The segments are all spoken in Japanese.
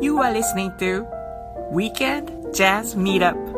You are listening to Weekend Jazz Meetup.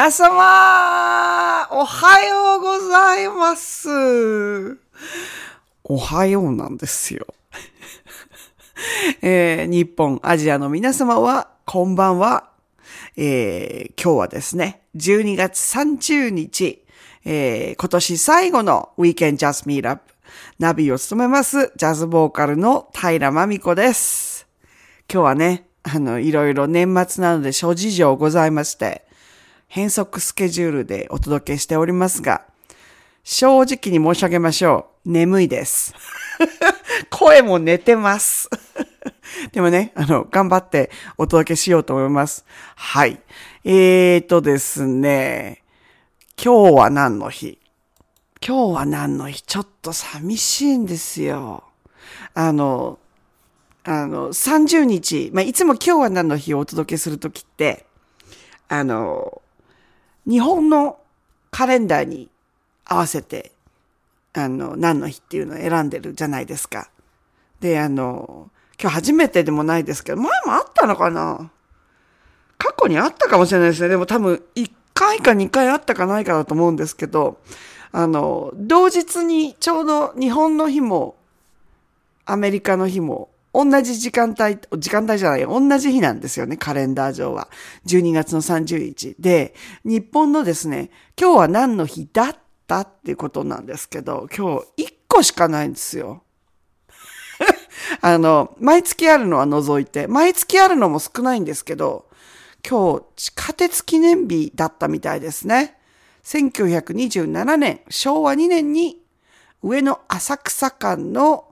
皆様、おはようございます。おはようなんですよ。えー日本、アジアの皆様は、こんばんは。えー今日はですね、12月30日、えー今年最後の Weekend Jazz Meetup、ナビを務めます、ジャズボーカルの平真美子です。今日はね、あの、いろいろ年末なので諸事情ございまして、変則スケジュールでお届けしておりますが、正直に申し上げましょう。眠いです。声も寝てます。でもね、あの、頑張ってお届けしようと思います。はい。えーとですね、今日は何の日？今日は何の日？ちょっと寂しいんですよ。あの、あの、30日、まあ、いつも今日は何の日をお届けするときって、あの、日本のカレンダーに合わせて、あの、何の日っていうのを選んでるじゃないですか。で、あの、今日初めてでもないですけど、前もあったのかな過去にあったかもしれないですね。でも多分、1回か2回あったかないかだと思うんですけど、あの、同日にちょうど日本の日も、アメリカの日も、同じ時間帯、時間帯じゃない、同じ日なんですよね、カレンダー上は。12月の30日。で、日本のですね、今日は何の日だったっていうことなんですけど、今日1個しかないんですよ。あの、毎月あるのは除いて、毎月あるのも少ないんですけど、今日地下鉄記念日だったみたいですね。1927年、昭和2年に上野浅草間の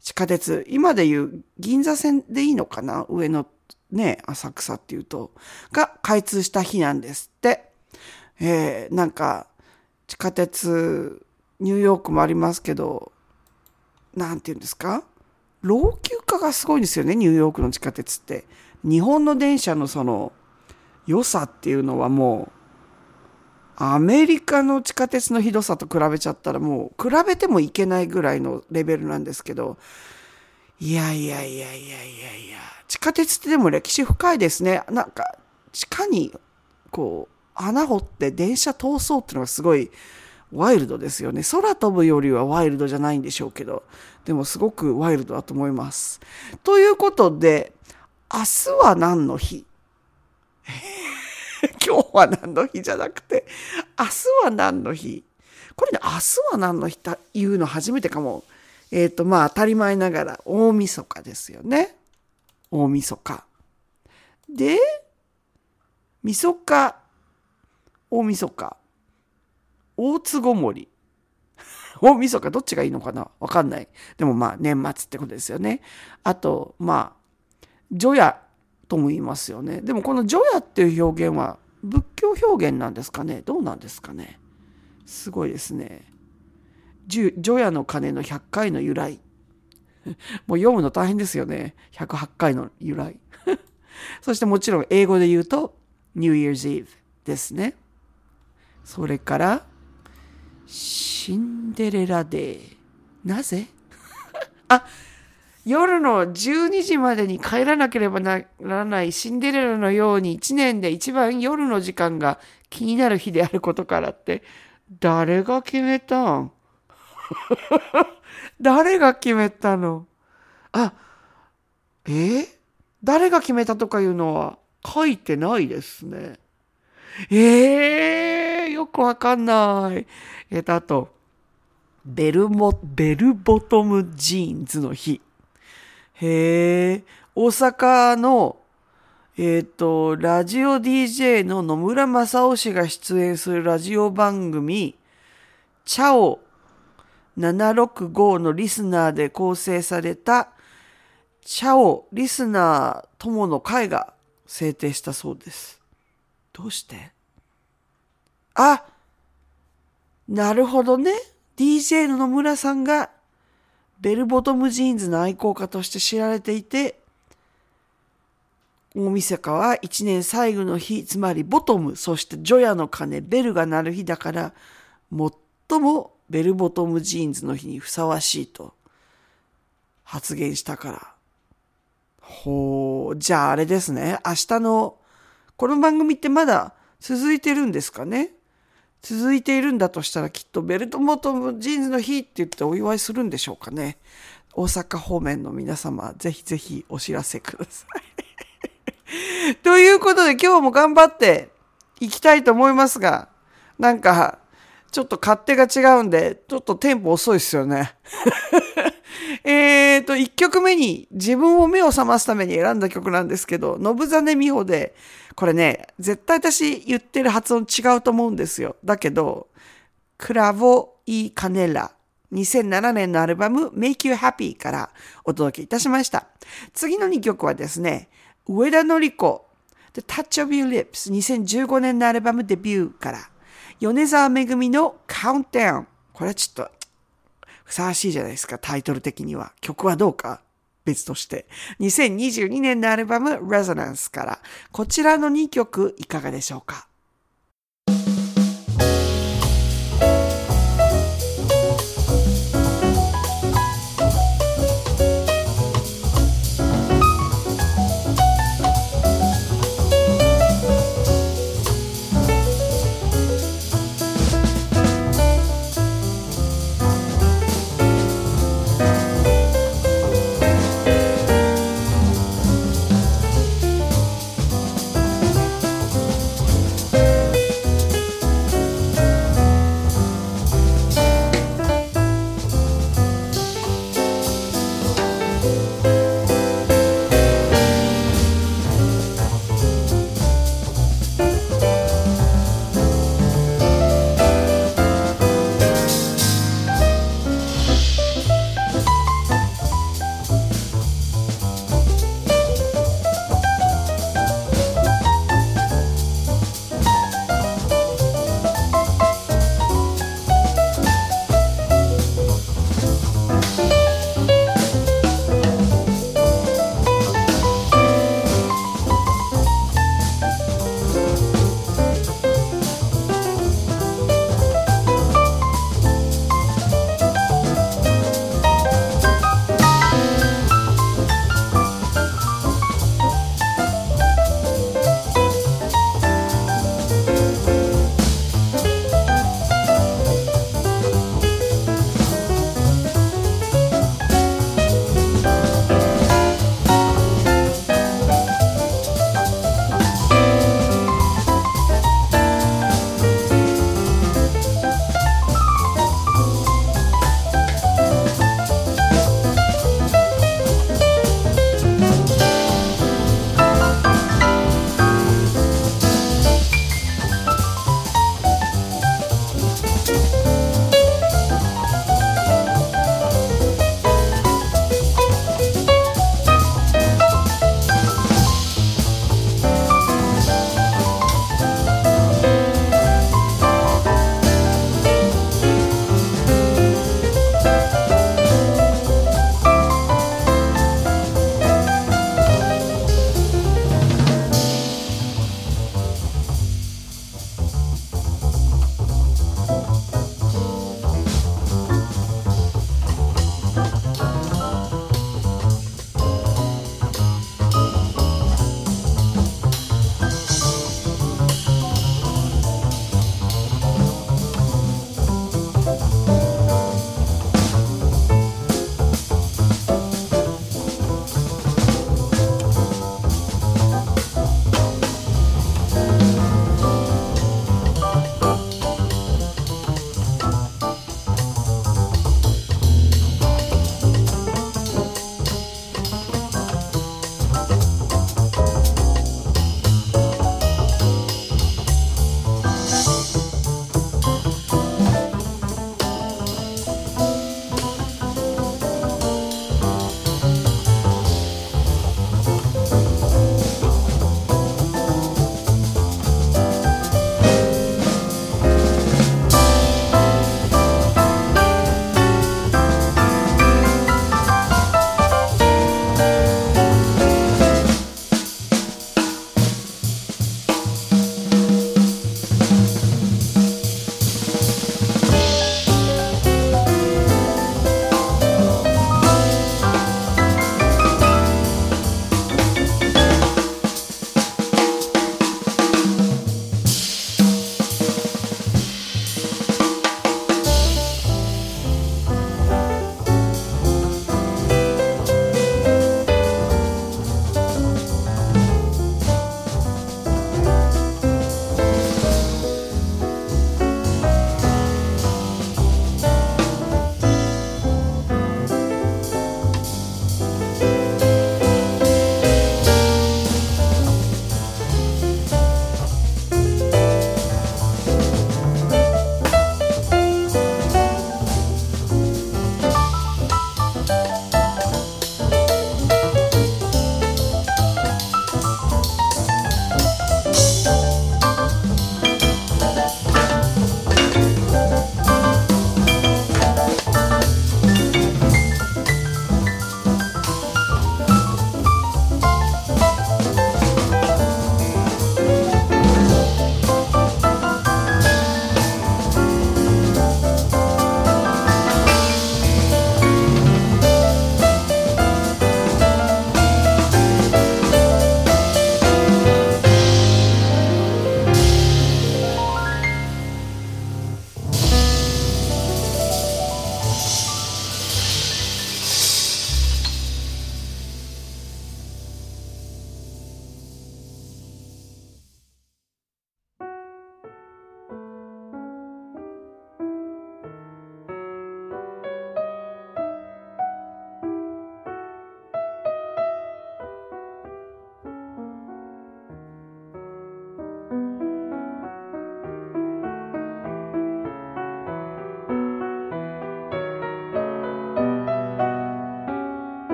地下鉄、今でいう銀座線でいいのかな？上野ね、浅草っていうと、が開通した日なんですって。えー、なんか、地下鉄、ニューヨークもありますけど、なんて言うんですか？老朽化がすごいんですよね、ニューヨークの地下鉄って。日本の電車のその良さっていうのはもう、アメリカの地下鉄のひどさと比べちゃったらもう、比べてもいけないぐらいのレベルなんですけど、いやいやいやいやいやいや、地下鉄ってでも歴史深いですね。なんか、地下に、こう、穴掘って電車通そうっていうのがすごい、ワイルドですよね。空飛ぶよりはワイルドじゃないんでしょうけど、でもすごくワイルドだと思います。ということで、明日は何の日？今日は何の日じゃなくて、明日は何の日？これね、明日は何の日と言うの初めてかも。えっ、ー、と、まあ当たり前ながら大晦日ですよね。大晦日。で、晦日、大晦日、大津ごもり。大晦日どっちがいいのかな？わかんない。でもまあ年末ってことですよね。あと、まあ、除夜とも言いますよね。でもこの除夜っていう表現は仏教表現なんですかね？どうなんですかね？すごいですね。除夜の鐘の100回の由来。もう読むの大変ですよね。108回の由来。そしてもちろん英語で言うと New Year's Eve ですね。それからシンデレラデー。なぜ？あ、夜の12時までに帰らなければならないシンデレラのように一年で一番夜の時間が気になる日であることからって、誰が決めたん？誰が決めたの？あ、え、誰が決めたとかいうのは書いてないですね。ええー、よくわかんない。えっ、と、あと、ベルモ、ベルボトムジーンズの日。へえ、大阪の、えっ、ー、と、ラジオ DJ の野村正夫氏が出演するラジオ番組、チャオ765のリスナーで構成された、チャオリスナー友の会が制定したそうです。どうして？あ、なるほどね。DJ の野村さんがベルボトムジーンズの愛好家として知られていて、大晦日は一年最後の日、つまりボトム、そして除夜の鐘、ベルが鳴る日だから、最もベルボトムジーンズの日にふさわしいと発言したから。ほう、じゃああれですね。明日の、この番組ってまだ続いてるんですかね？続いているんだとしたらきっとベルトボトムジーンズの日って言ってお祝いするんでしょうかね。大阪方面の皆様、ぜひぜひお知らせください。ということで今日も頑張っていきたいと思いますが、なんか、ちょっと勝手が違うんで、ちょっとテンポ遅いですよね。えっと、1曲目に自分を目を覚ますために選んだ曲なんですけど、信真美穂で、これね、絶対私言ってる発音違うと思うんですよ。だけど、クラボ・イ・カネラ。2007年のアルバム Make You Happy からお届けいたしました。次の2曲はですね、上田のり子 The Touch of Your Lips 2015年のアルバムデビューから米沢めぐみの Countdown これはちょっとふさわしいじゃないですか、タイトル的には。曲はどうか別として。2022年のアルバム Resonance から、こちらの2曲いかがでしょうか？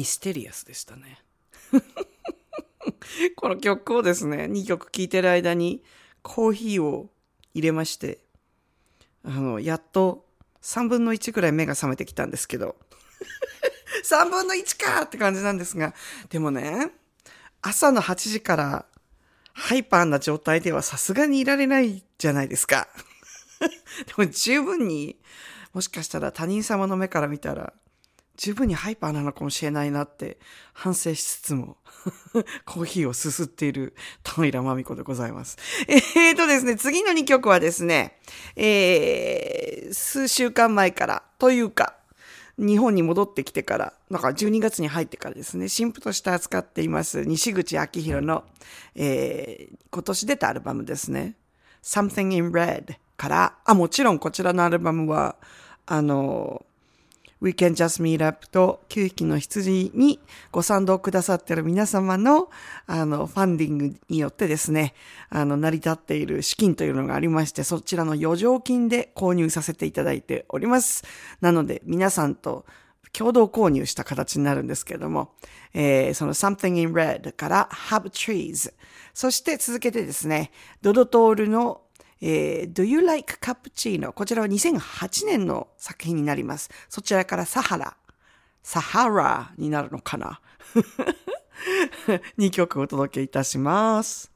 ミステリアスでしたね。この曲をですね、2曲聴いてる間にコーヒーを入れまして、あの、やっと3分の1くらい目が覚めてきたんですけど、3分の1かって感じなんですが、でもね、朝の8時からハイパーな状態ではさすがにいられないじゃないですか。でも十分に、もしかしたら他人様の目から見たら、十分にハイパーなのかもしれないなって反省しつつも コーヒーをすすっている田平真美子でございます。えーとですね、次の2曲はですね、えー、数週間前からというか、日本に戻ってきてから、なんか12月に入ってからですね、新婦として扱っています西口明宏の、えー、今年出たアルバムですね。Something in Red から、あ、もちろんこちらのアルバムは、あの、We Can Just Meet Up と9匹の羊にご賛同くださっている皆様の、あの、ファンディングによってですね、あの、成り立っている資金というのがありまして、そちらの余剰金で購入させていただいております。なので、皆さんと共同購入した形になるんですけれども、えー、その Something in Red から Have Trees、そして続けてですね、ドドトールのえー、Do You Like Cappuccino? こちらは2008年の作品になります。そちらからサハラ、サハラになるのかな？2曲お届けいたします。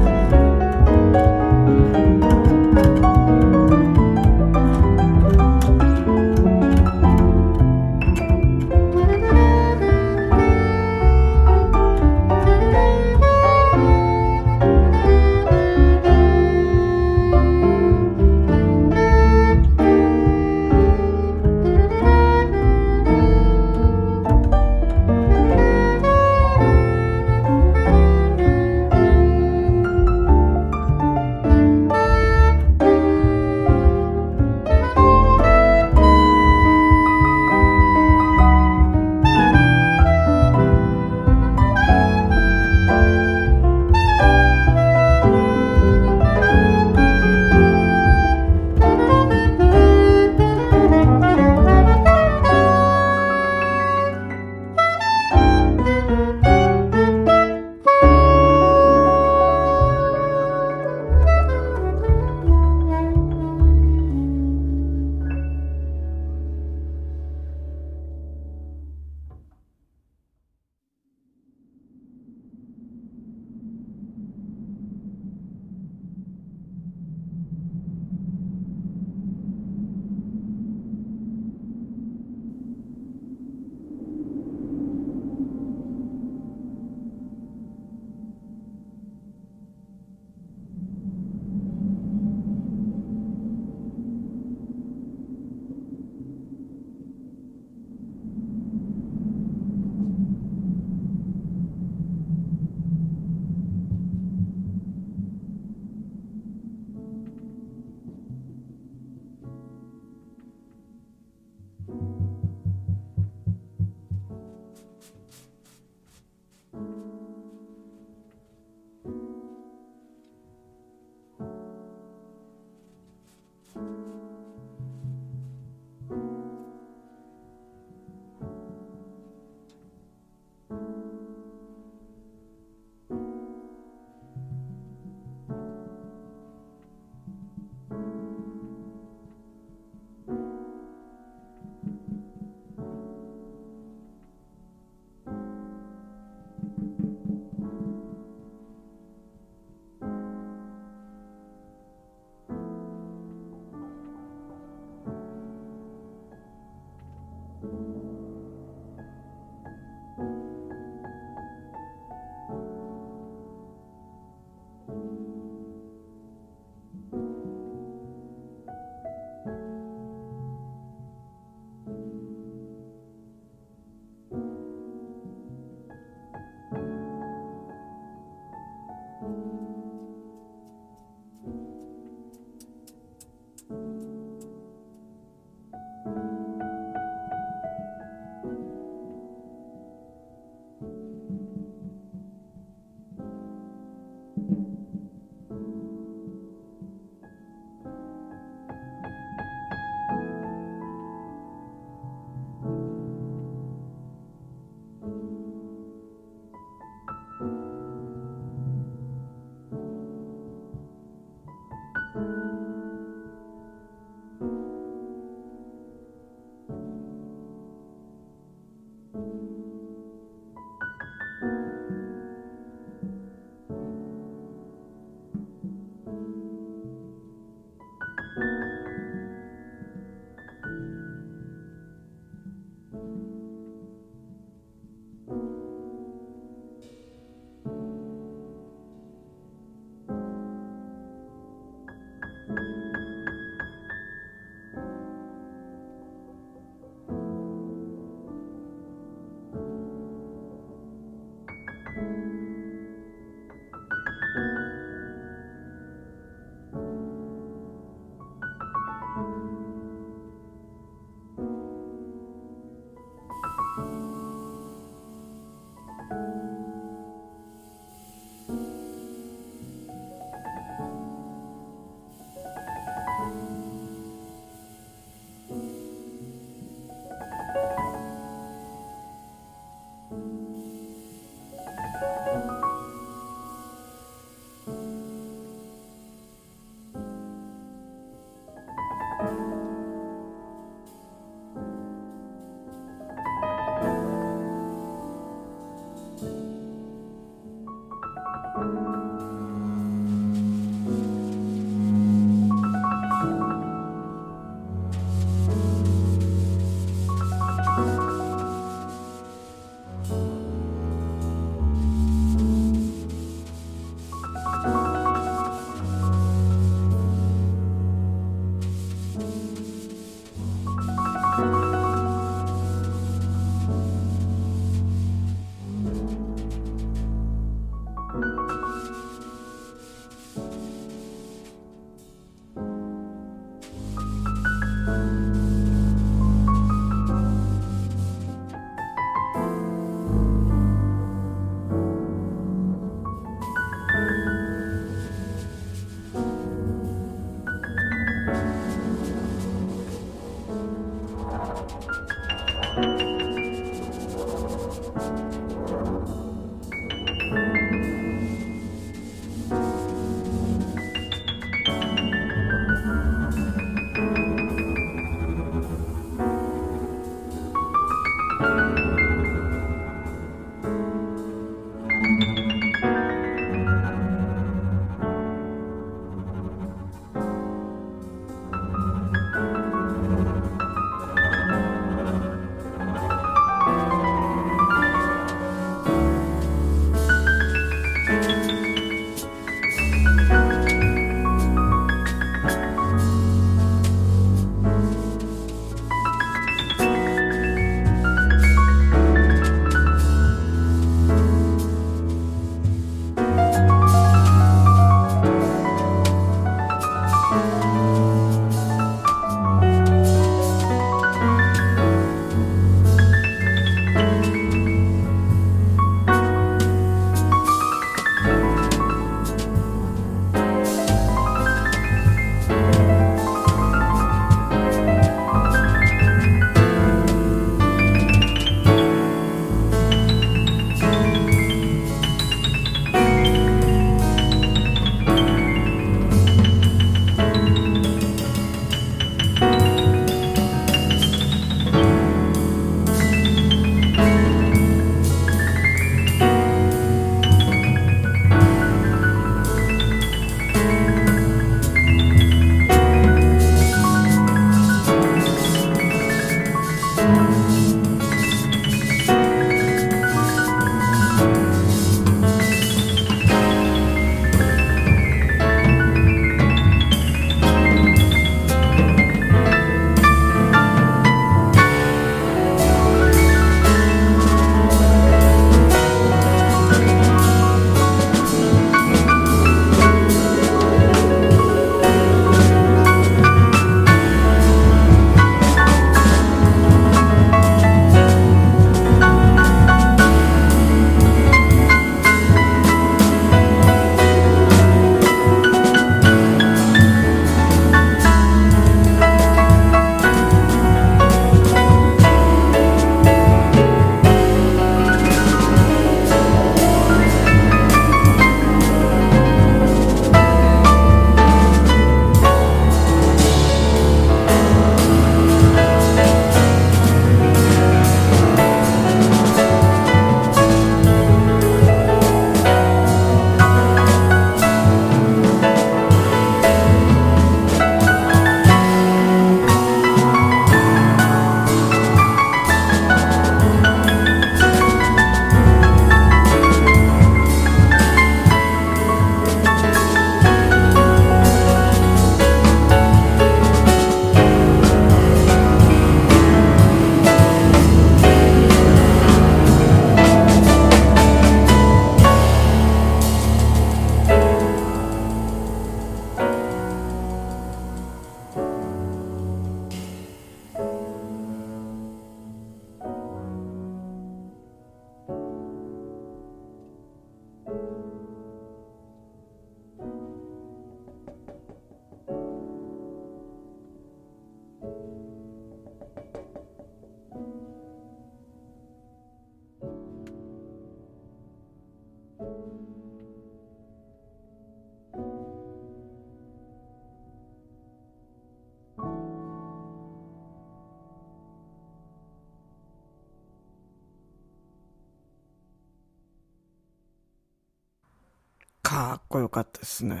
かっこよかったですね。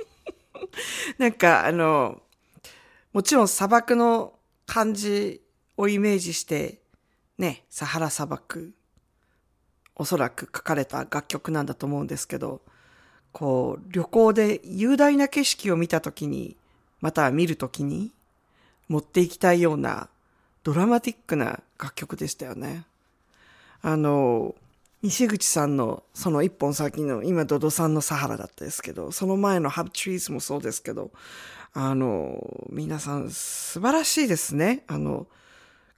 なんかあの、もちろん砂漠の感じをイメージして、ね、サハラ砂漠、おそらく書かれた楽曲なんだと思うんですけど、こう、旅行で雄大な景色を見たときに、また見るときに、持っていきたいようなドラマティックな楽曲でしたよね。あの、西口さんのその一本先の今ドドさんのサハラだったですけど、その前のハブトリーズもそうですけど、あの、皆さん素晴らしいですね。あの、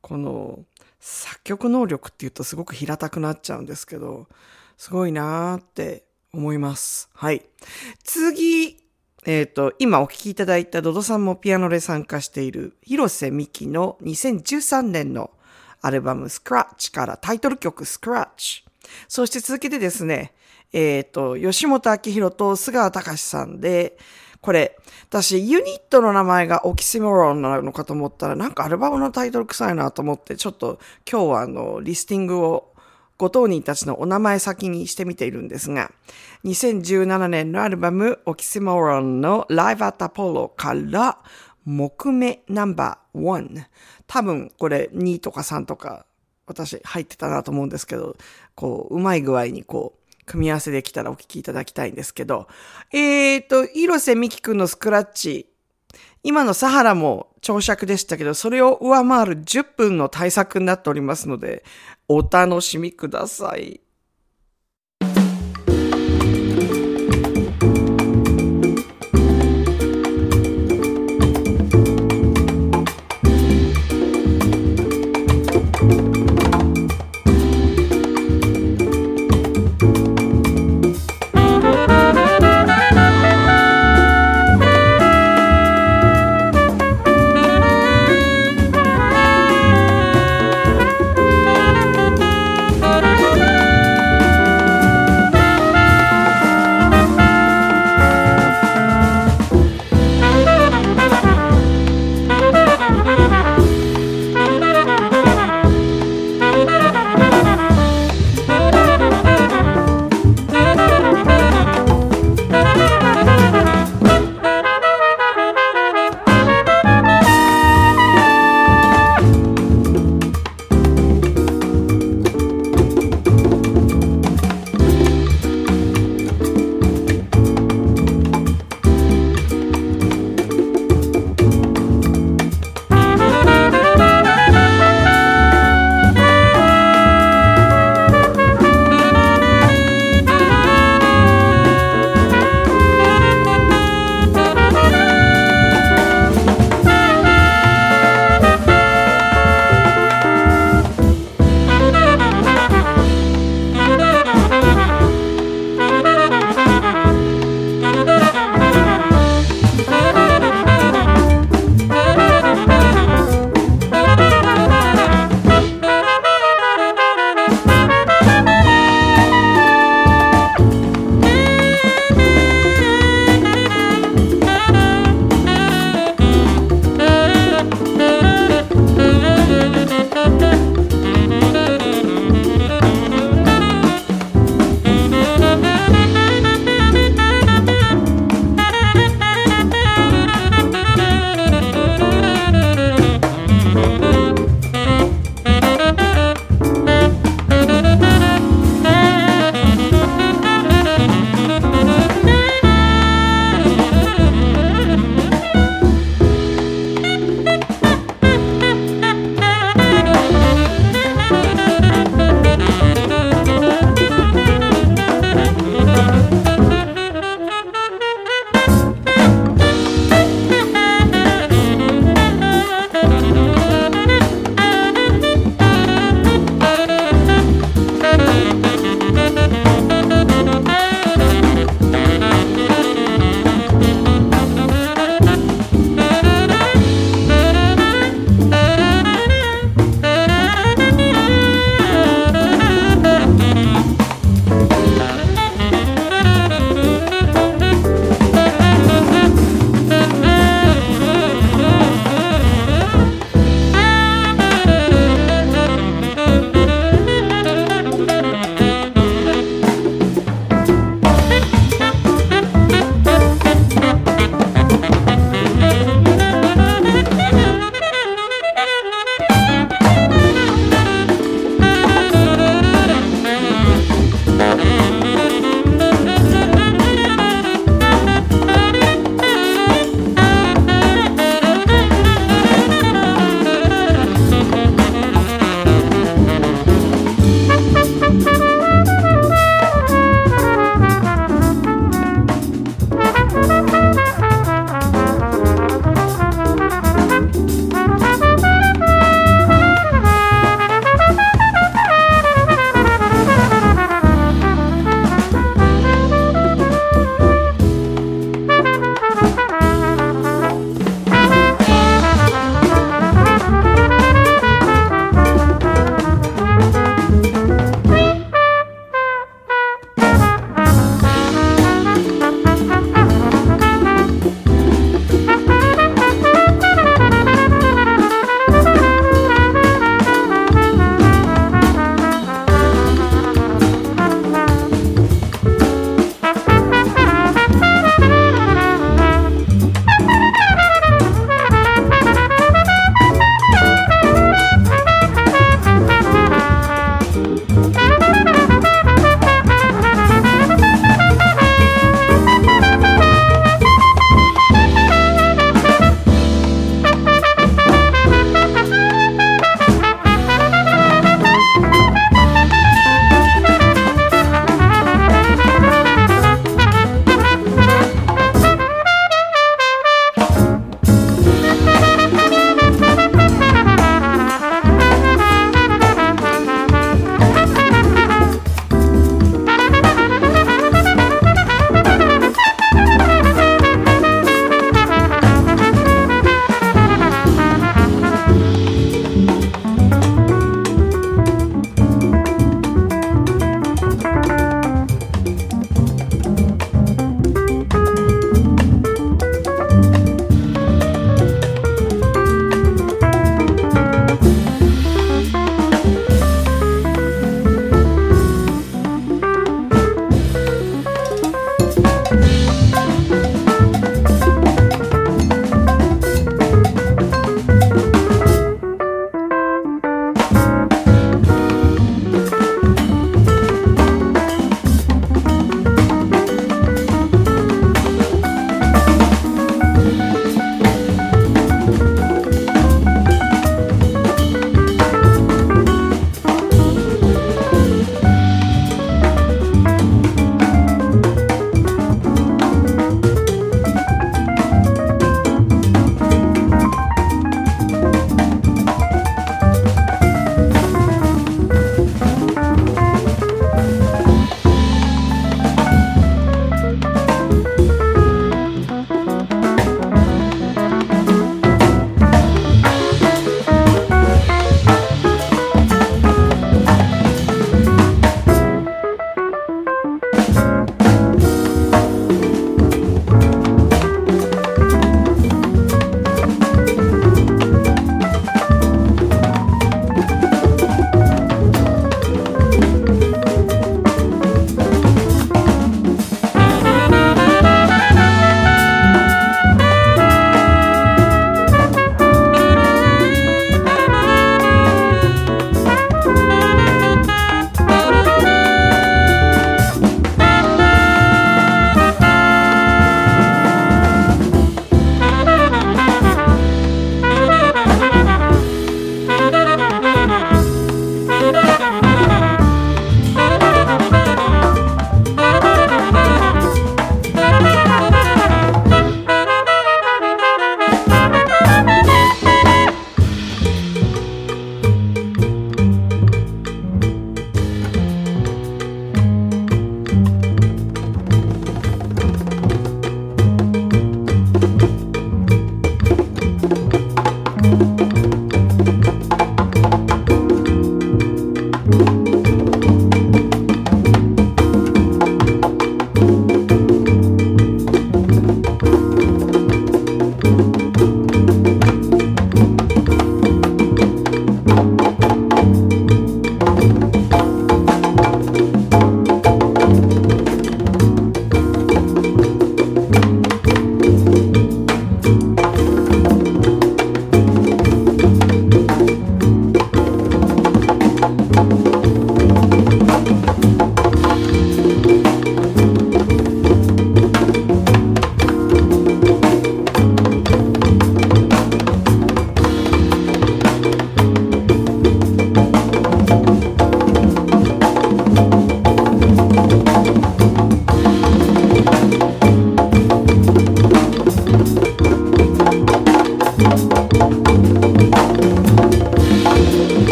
この作曲能力って言うとすごく平たくなっちゃうんですけど、すごいなーって思います。はい。次、えっ、と、今お聴きいただいたドドさんもピアノで参加している広瀬美希の2013年のアルバムスクラッチからタイトル曲スクラッチ。そして続けてですね、えっ、と、吉本明宏と菅川隆さんで、これ、私、ユニットの名前がオキシモロンなのかと思ったら、なんかアルバムのタイトル臭いなと思って、ちょっと今日はあの、リスティングをご当人たちのお名前先にしてみているんですが、2017年のアルバムオキシモロンの Live at Apollo から木目ナンバー1。多分これ2とか3とか私入ってたなと思うんですけど、こう、うまい具合にこう、組み合わせできたらお聞きいただきたいんですけど、えーと、広瀬美希くんのスクラッチ、今のサハラも朝尺でしたけど、それを上回る10分の対策になっておりますので、お楽しみください。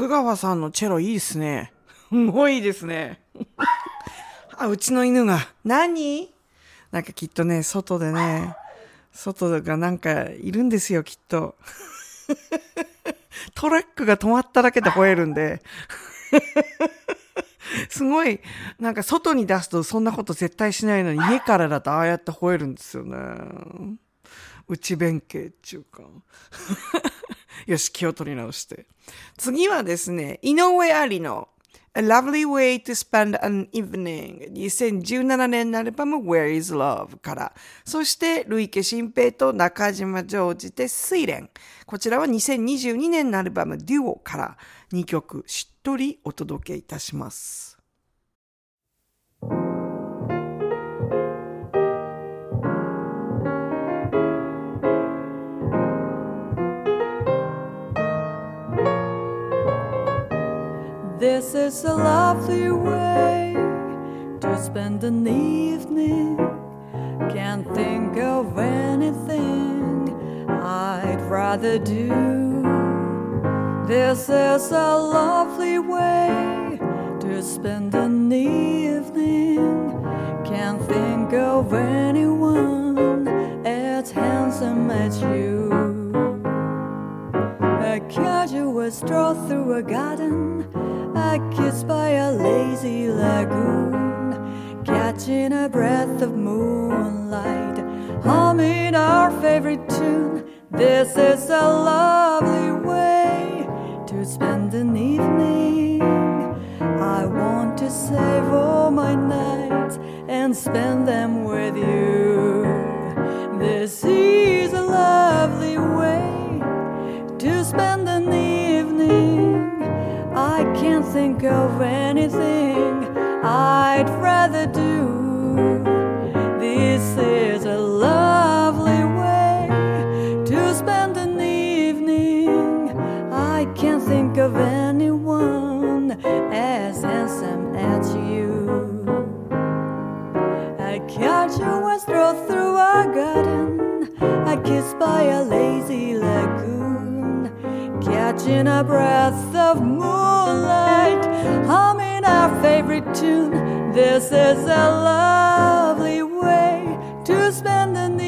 須川さんのチェロいいですね。すごいですね。あ、うちの犬が、何？なんかきっとね、外でね、外がなんかいるんですよ、きっと。トラックが止まっただけで吠えるんで。すごい、なんか外に出すとそんなこと絶対しないのに、家からだとああやって吠えるんですよね。内弁慶っていうか。よし、気を取り直して。次はですね、井上ありの A Lovely Way to Spend an Evening 2017年のアルバム Where is Love から、そして、ルイケ新平と中島ジョージで睡蓮。こちらは2022年のアルバム Duo から2曲しっとりお届けいたします。This is a lovely way to spend an evening. Can't think of anything I'd rather do. This is a lovely way to spend an evening. Can't think of anyone as handsome as you. A stroll through a garden, a kiss by a lazy lagoon, catching a breath of moonlight, humming our favorite tune. This is a lovely way to spend an evening. I want to save all my nights and spend them with you. This is a lovely way to spend an evening. Think of anything I'd rather do. This is a lovely way to spend an evening. I can't think of anyone as handsome as you. I catch you a stroll through a garden, I kiss by a lazy lagoon, catching a breath of moonlight, humming our favorite tune. This is a lovely way to spend an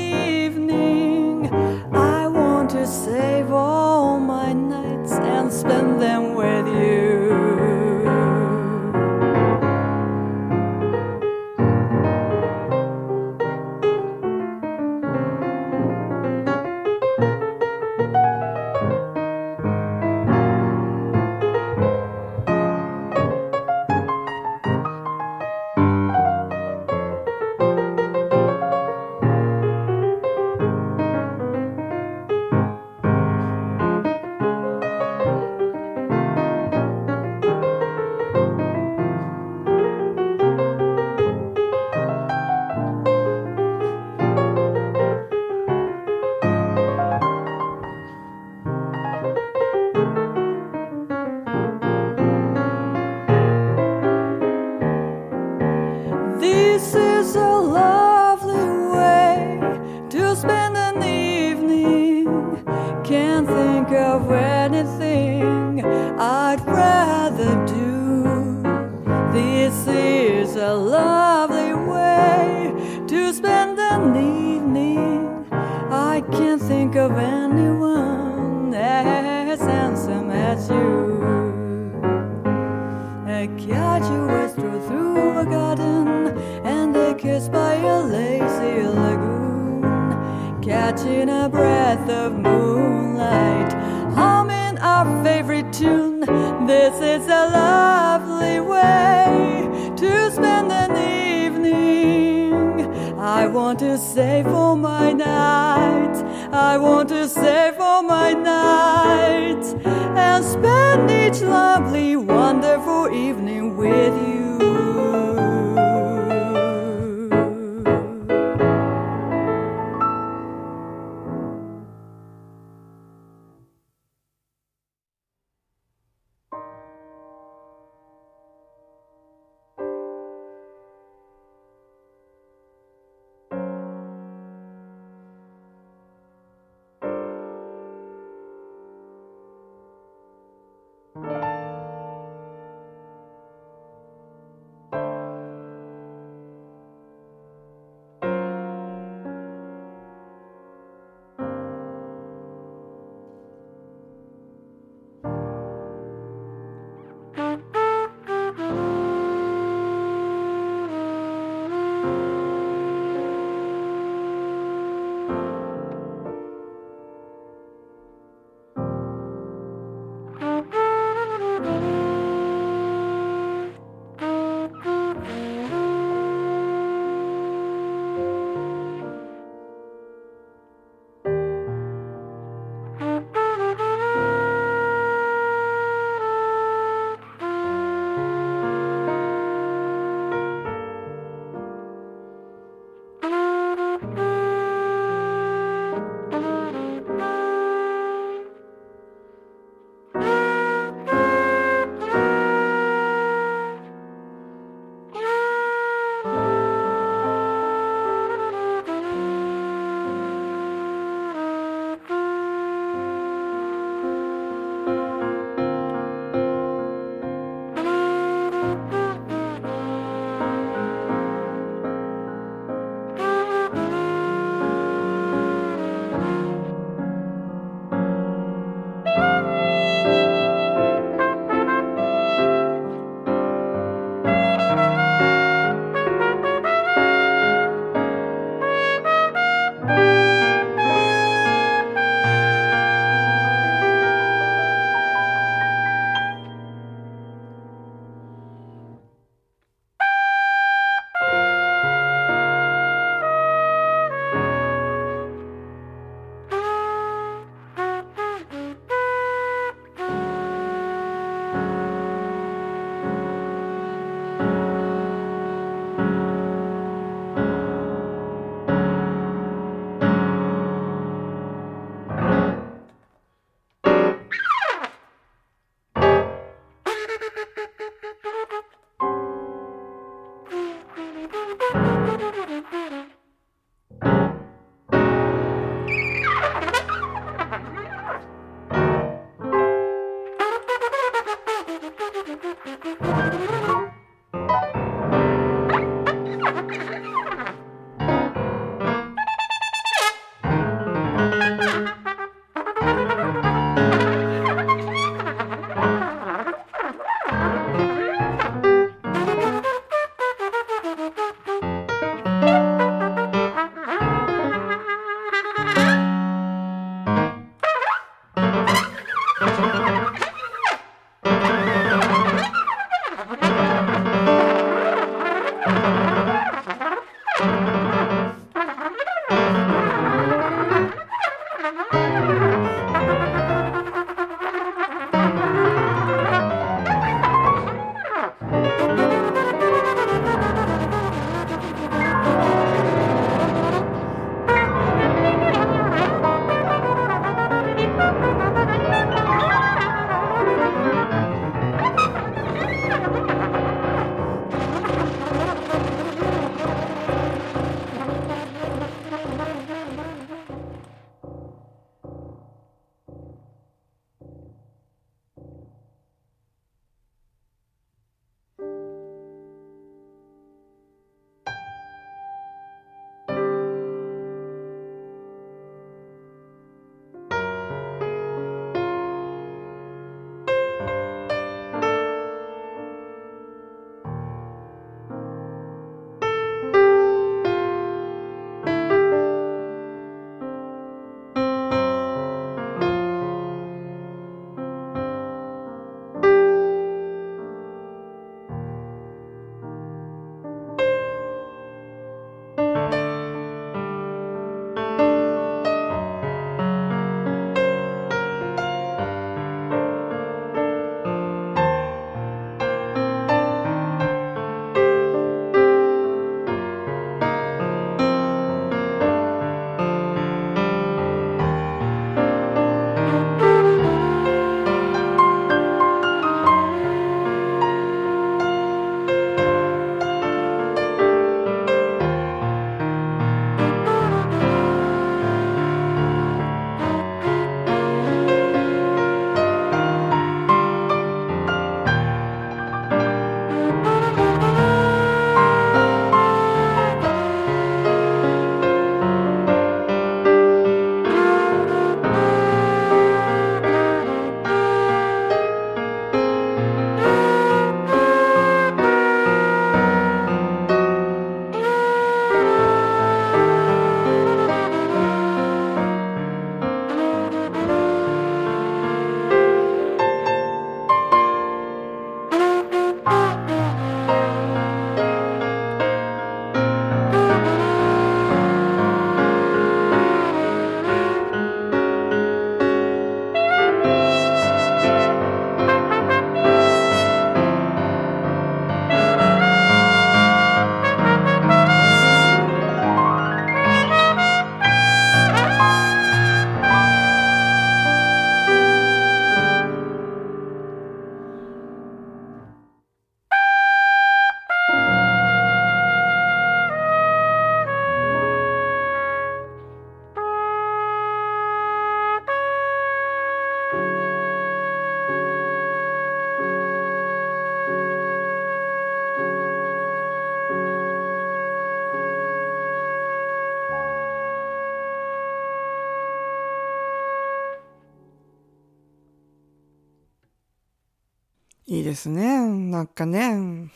いいですね。なんかね。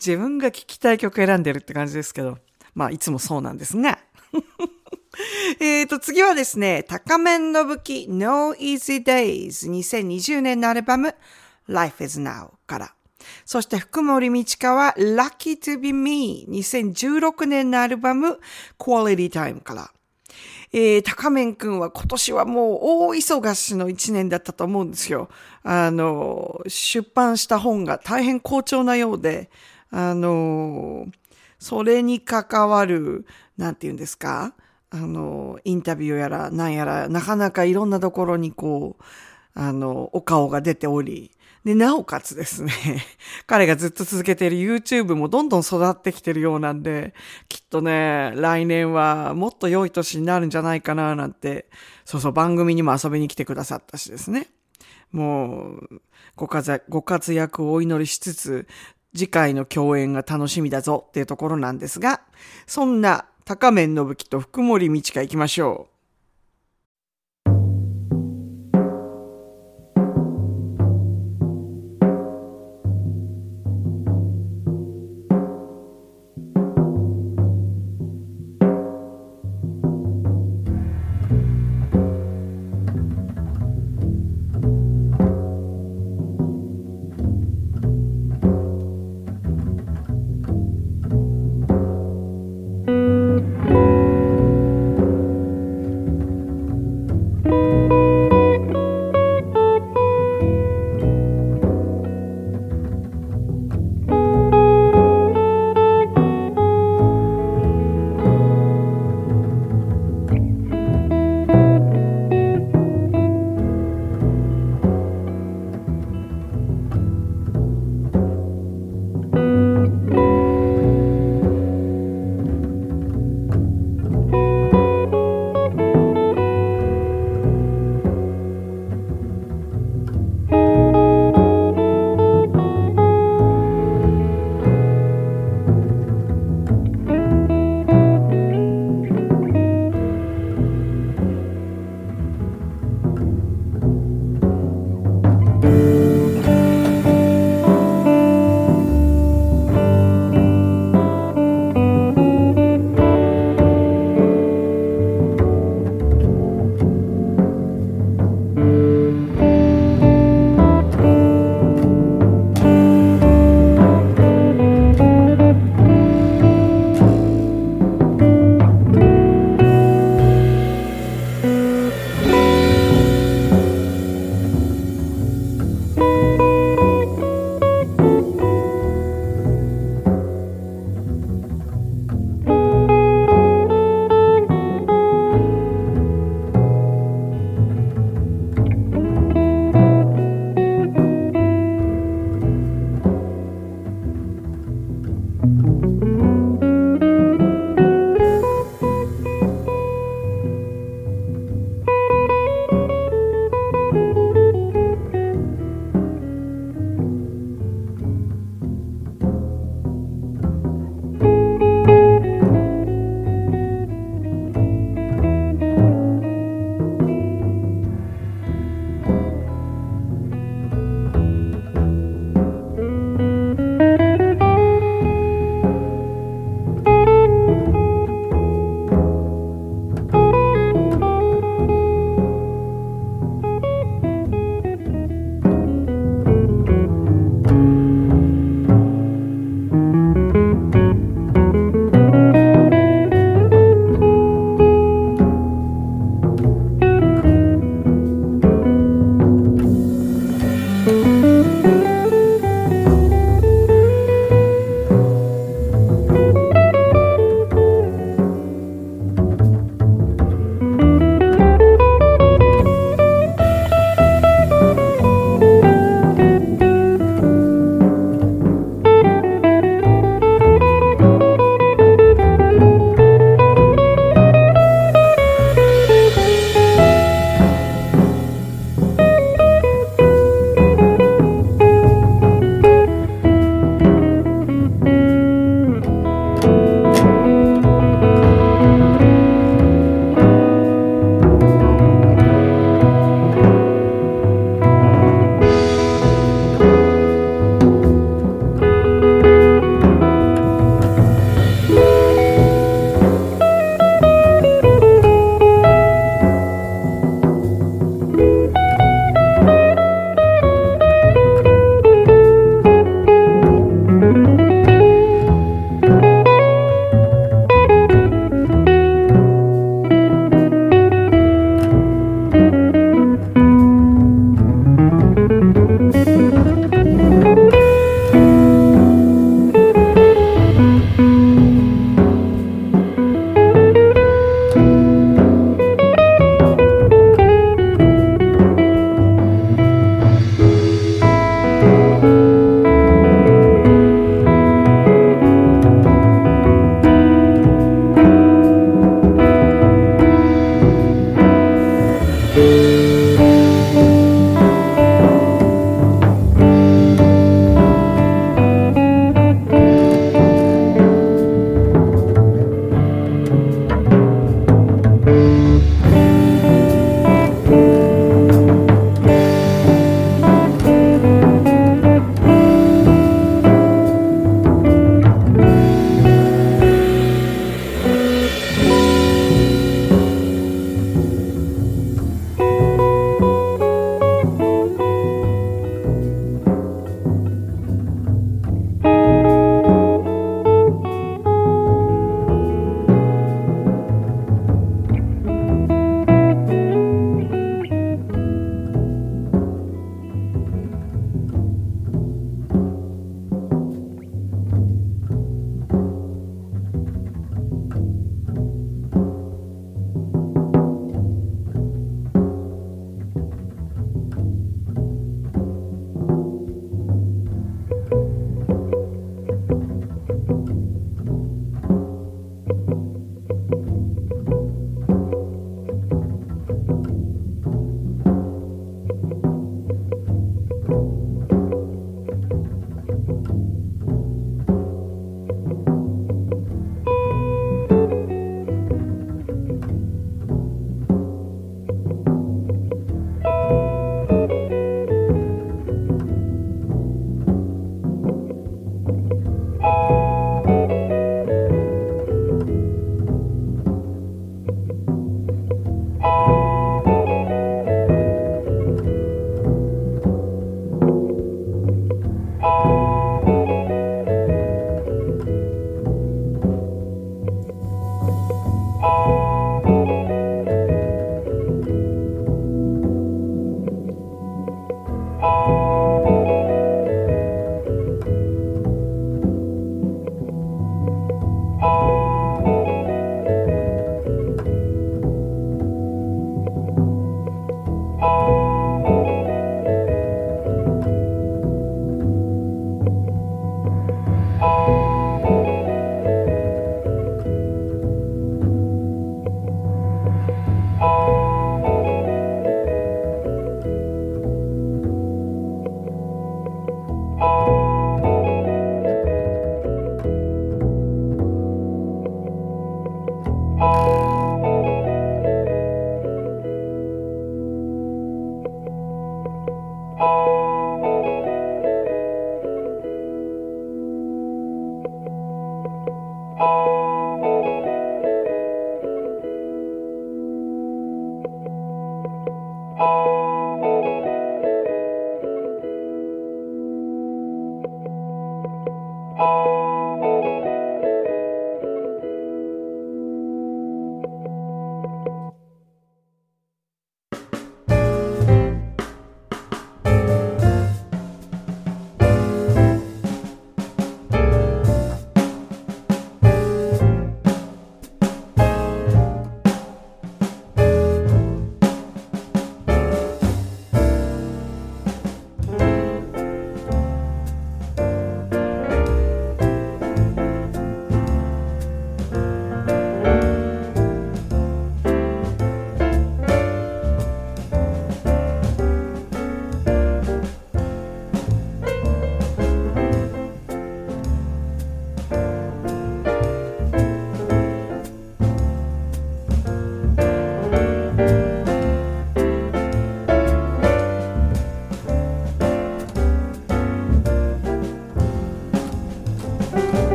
自分が聴きたい曲選ん。でるって感じですけど。まあ、いつもそうなん。ですが。えっと、次はですね、高面の武器 No Easy Days 2020年のアルバム Life is Now から。そして福森道川 Lucky to be me 2016年のアルバム Quality Time から。えー、高面くんは今年はもう大忙しの一年だったと思うんですよ。あの、出版した本が大変好調なようで、あの、それに関わる、なんて言うんですかあの、インタビューやら、なんやら、なかなかいろんなところにこう、あの、お顔が出ており、で、なおかつですね、彼がずっと続けている YouTube もどんどん育ってきてるようなんで、きっとね、来年はもっと良い年になるんじゃないかななんて、そうそう番組にも遊びに来てくださったしですね。もう、ご活躍ご活躍をお祈りしつつ、次回の共演が楽しみだぞっていうところなんですが、そんな高面信樹と福森道香行きましょう。「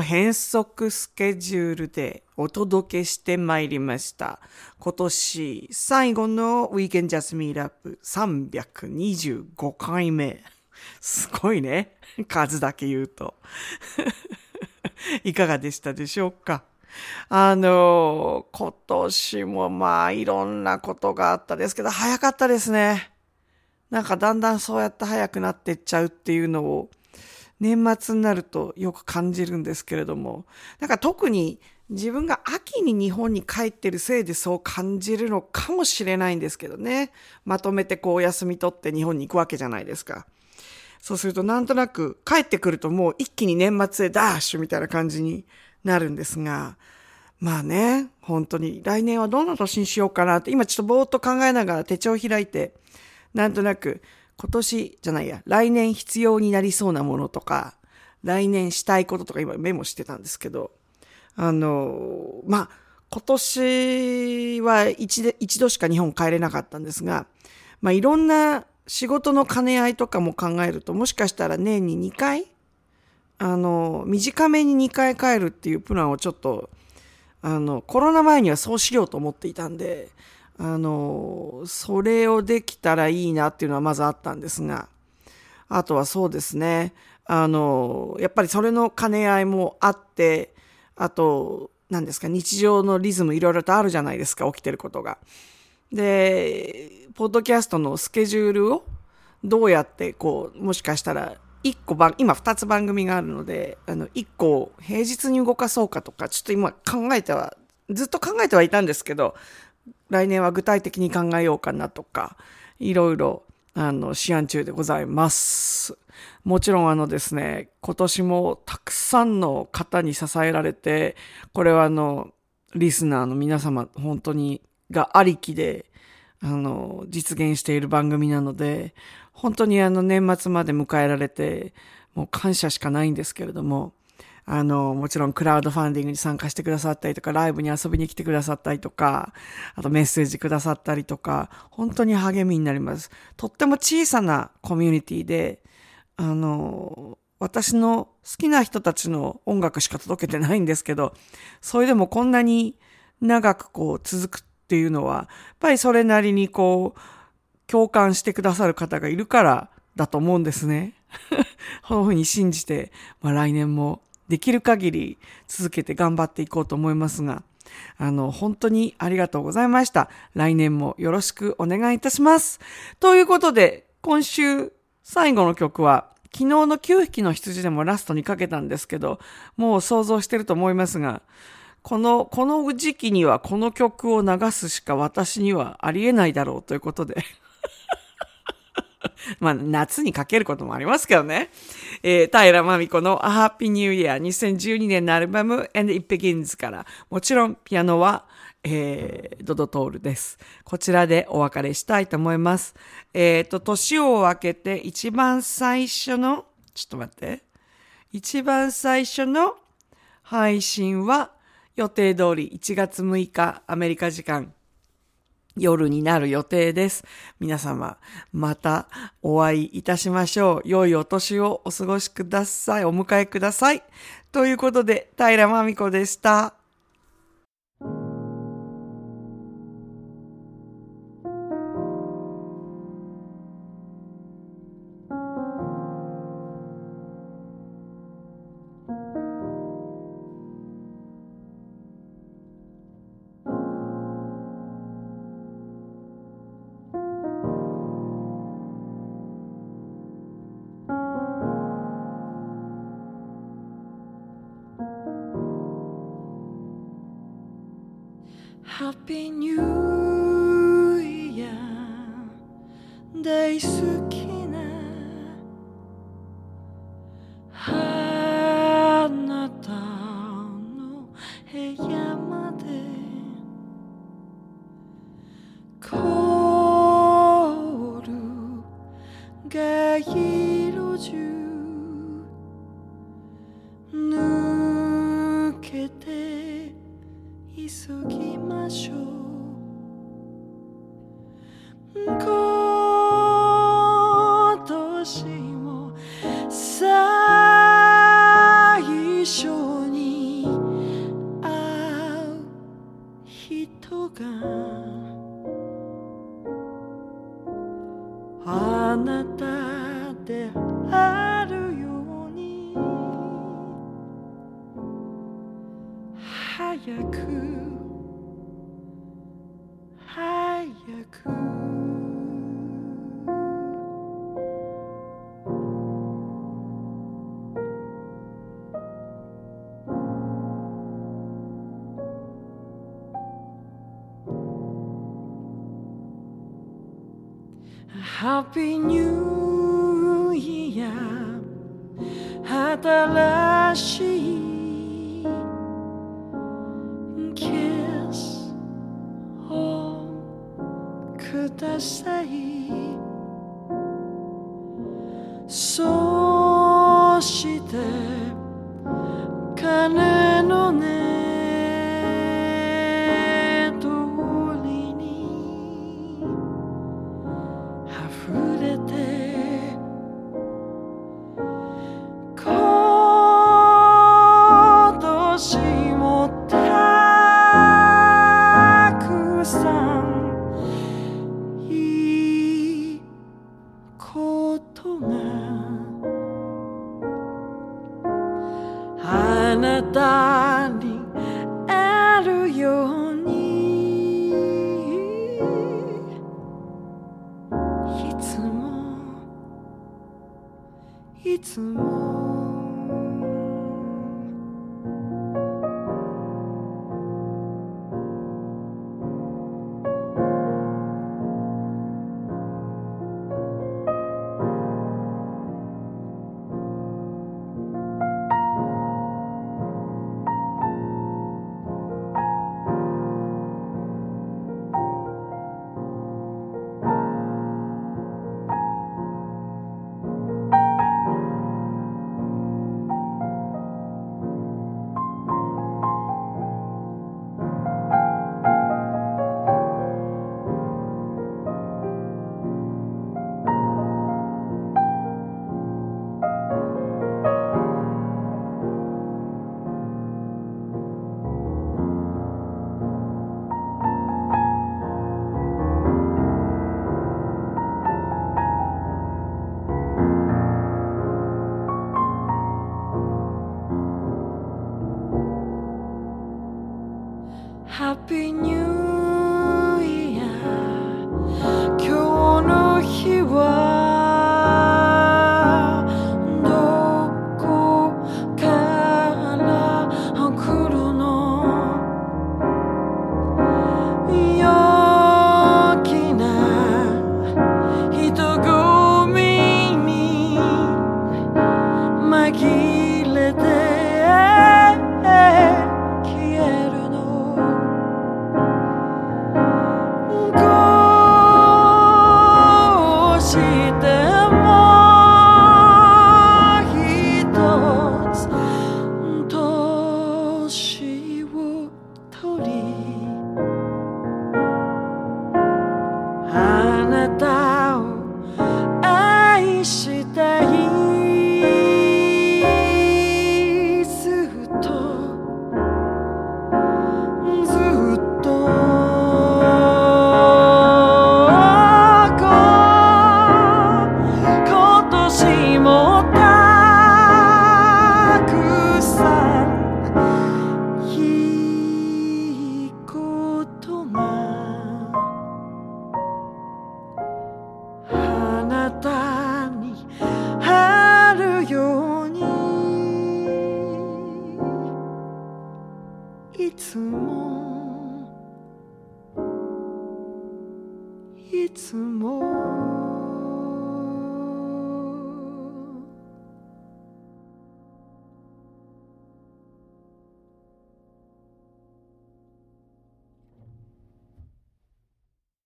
と、変則スケジュールでお届けしてまいりました。今年最後の Weekend Just Meet Up 325回目。すごいね。数だけ言うと。いかがでしたでしょうか？あの、今年もまあいろんなことがあったですけど、早かったですね。なんかだんだんそうやって早くなってっちゃうっていうのを年末になるとよく感じるんですけれども、なんか特に自分が秋に日本に帰ってるせいでそう感じるのかもしれないんですけどね。まとめてこうお休み取って日本に行くわけじゃないですか。そうするとなんとなく帰ってくるともう一気に年末へダッシュみたいな感じになるんですが、まあね、本当に来年はどんな年にしようかなって今ちょっとぼーっと考えながら手帳を開いて、なんとなく今年じゃないや、来年必要になりそうなものとか、来年したいこととか今メモしてたんですけど、あの、まあ、今年は一一度しか日本帰れなかったんですが、まあ、いろんな仕事の兼ね合いとかも考えると、もしかしたら年に2回、あの、短めに2回帰るっていうプランをちょっと、あの、コロナ前にはそうしようと思っていたんで、あの、それをできたらいいなっていうのはまずあったんですが、あとはそうですね、あの、やっぱりそれの兼ね合いもあって、あと、何ですか、日常のリズムいろいろとあるじゃないですか、起きてることが。で、ポッドキャストのスケジュールをどうやってこう、もしかしたら一個番、今二つ番組があるので、あの、一個平日に動かそうかとか、ちょっと今考えては、ずっと考えてはいたんですけど、来年は具体的に考えようかなとか、いろいろ、あの、試案中でございます。もちろんあのですね、今年もたくさんの方に支えられて、これはあの、リスナーの皆様、本当に、がありきで、あの、実現している番組なので、本当にあの、年末まで迎えられて、もう感謝しかないんですけれども、あの、もちろんクラウドファンディングに参加してくださったりとか、ライブに遊びに来てくださったりとか、あとメッセージくださったりとか、本当に励みになります。とっても小さなコミュニティで、あの、私の好きな人たちの音楽しか届けてないんですけど、それでもこんなに長くこう続くっていうのは、やっぱりそれなりにこう、共感してくださる方がいるからだと思うんですね。このふうに信じて、まあ来年もできる限り続けて頑張っていこうと思いますが、あの、本当にありがとうございました。来年もよろしくお願いいたします。ということで、今週最後の曲は、昨日の9匹の羊でもラストにかけたんですけど、もう想像してると思いますが、この、この時期にはこの曲を流すしか私にはありえないだろうということで。まあ、夏にかけることもありますけどね。えー、平真美子の A Happy New Year 2012年のアルバム And It Begins から、もちろんピアノは、えー、ドドトールです。こちらでお別れしたいと思います。えっ、と、年を明けて一番最初の、ちょっと待って。一番最初の配信は予定通り1月6日アメリカ時間夜になる予定です。皆様、またお会いいたしましょう。良いお年をお過ごしください。お迎えください。ということで、平真美子でした。